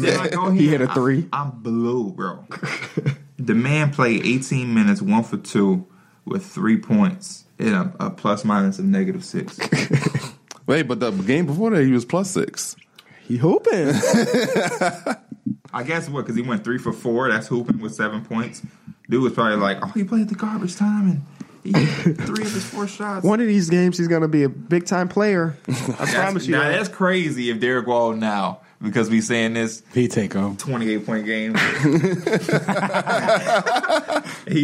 then I go He here, hit a three. I, am blue, bro. the man played 18 minutes, one for two, with three points and a, a plus minus of negative six. Wait, but the game before that, he was plus six. He hooping. I guess what? Because he went three for four. That's hooping with seven points. Dude was probably like, oh, he played the garbage time and he hit three of his four shots. One of these games, he's going to be a big time player. I promise you. Now that. that's crazy if Derrick Wall now because we saying this He take off. 28 point game. he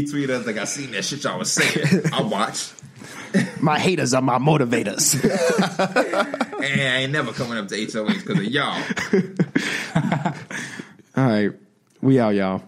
tweeted us like, I seen that shit y'all was saying. I watched. My haters are my motivators. And I ain't never coming up to HOH because of y'all. All right. We out, y'all.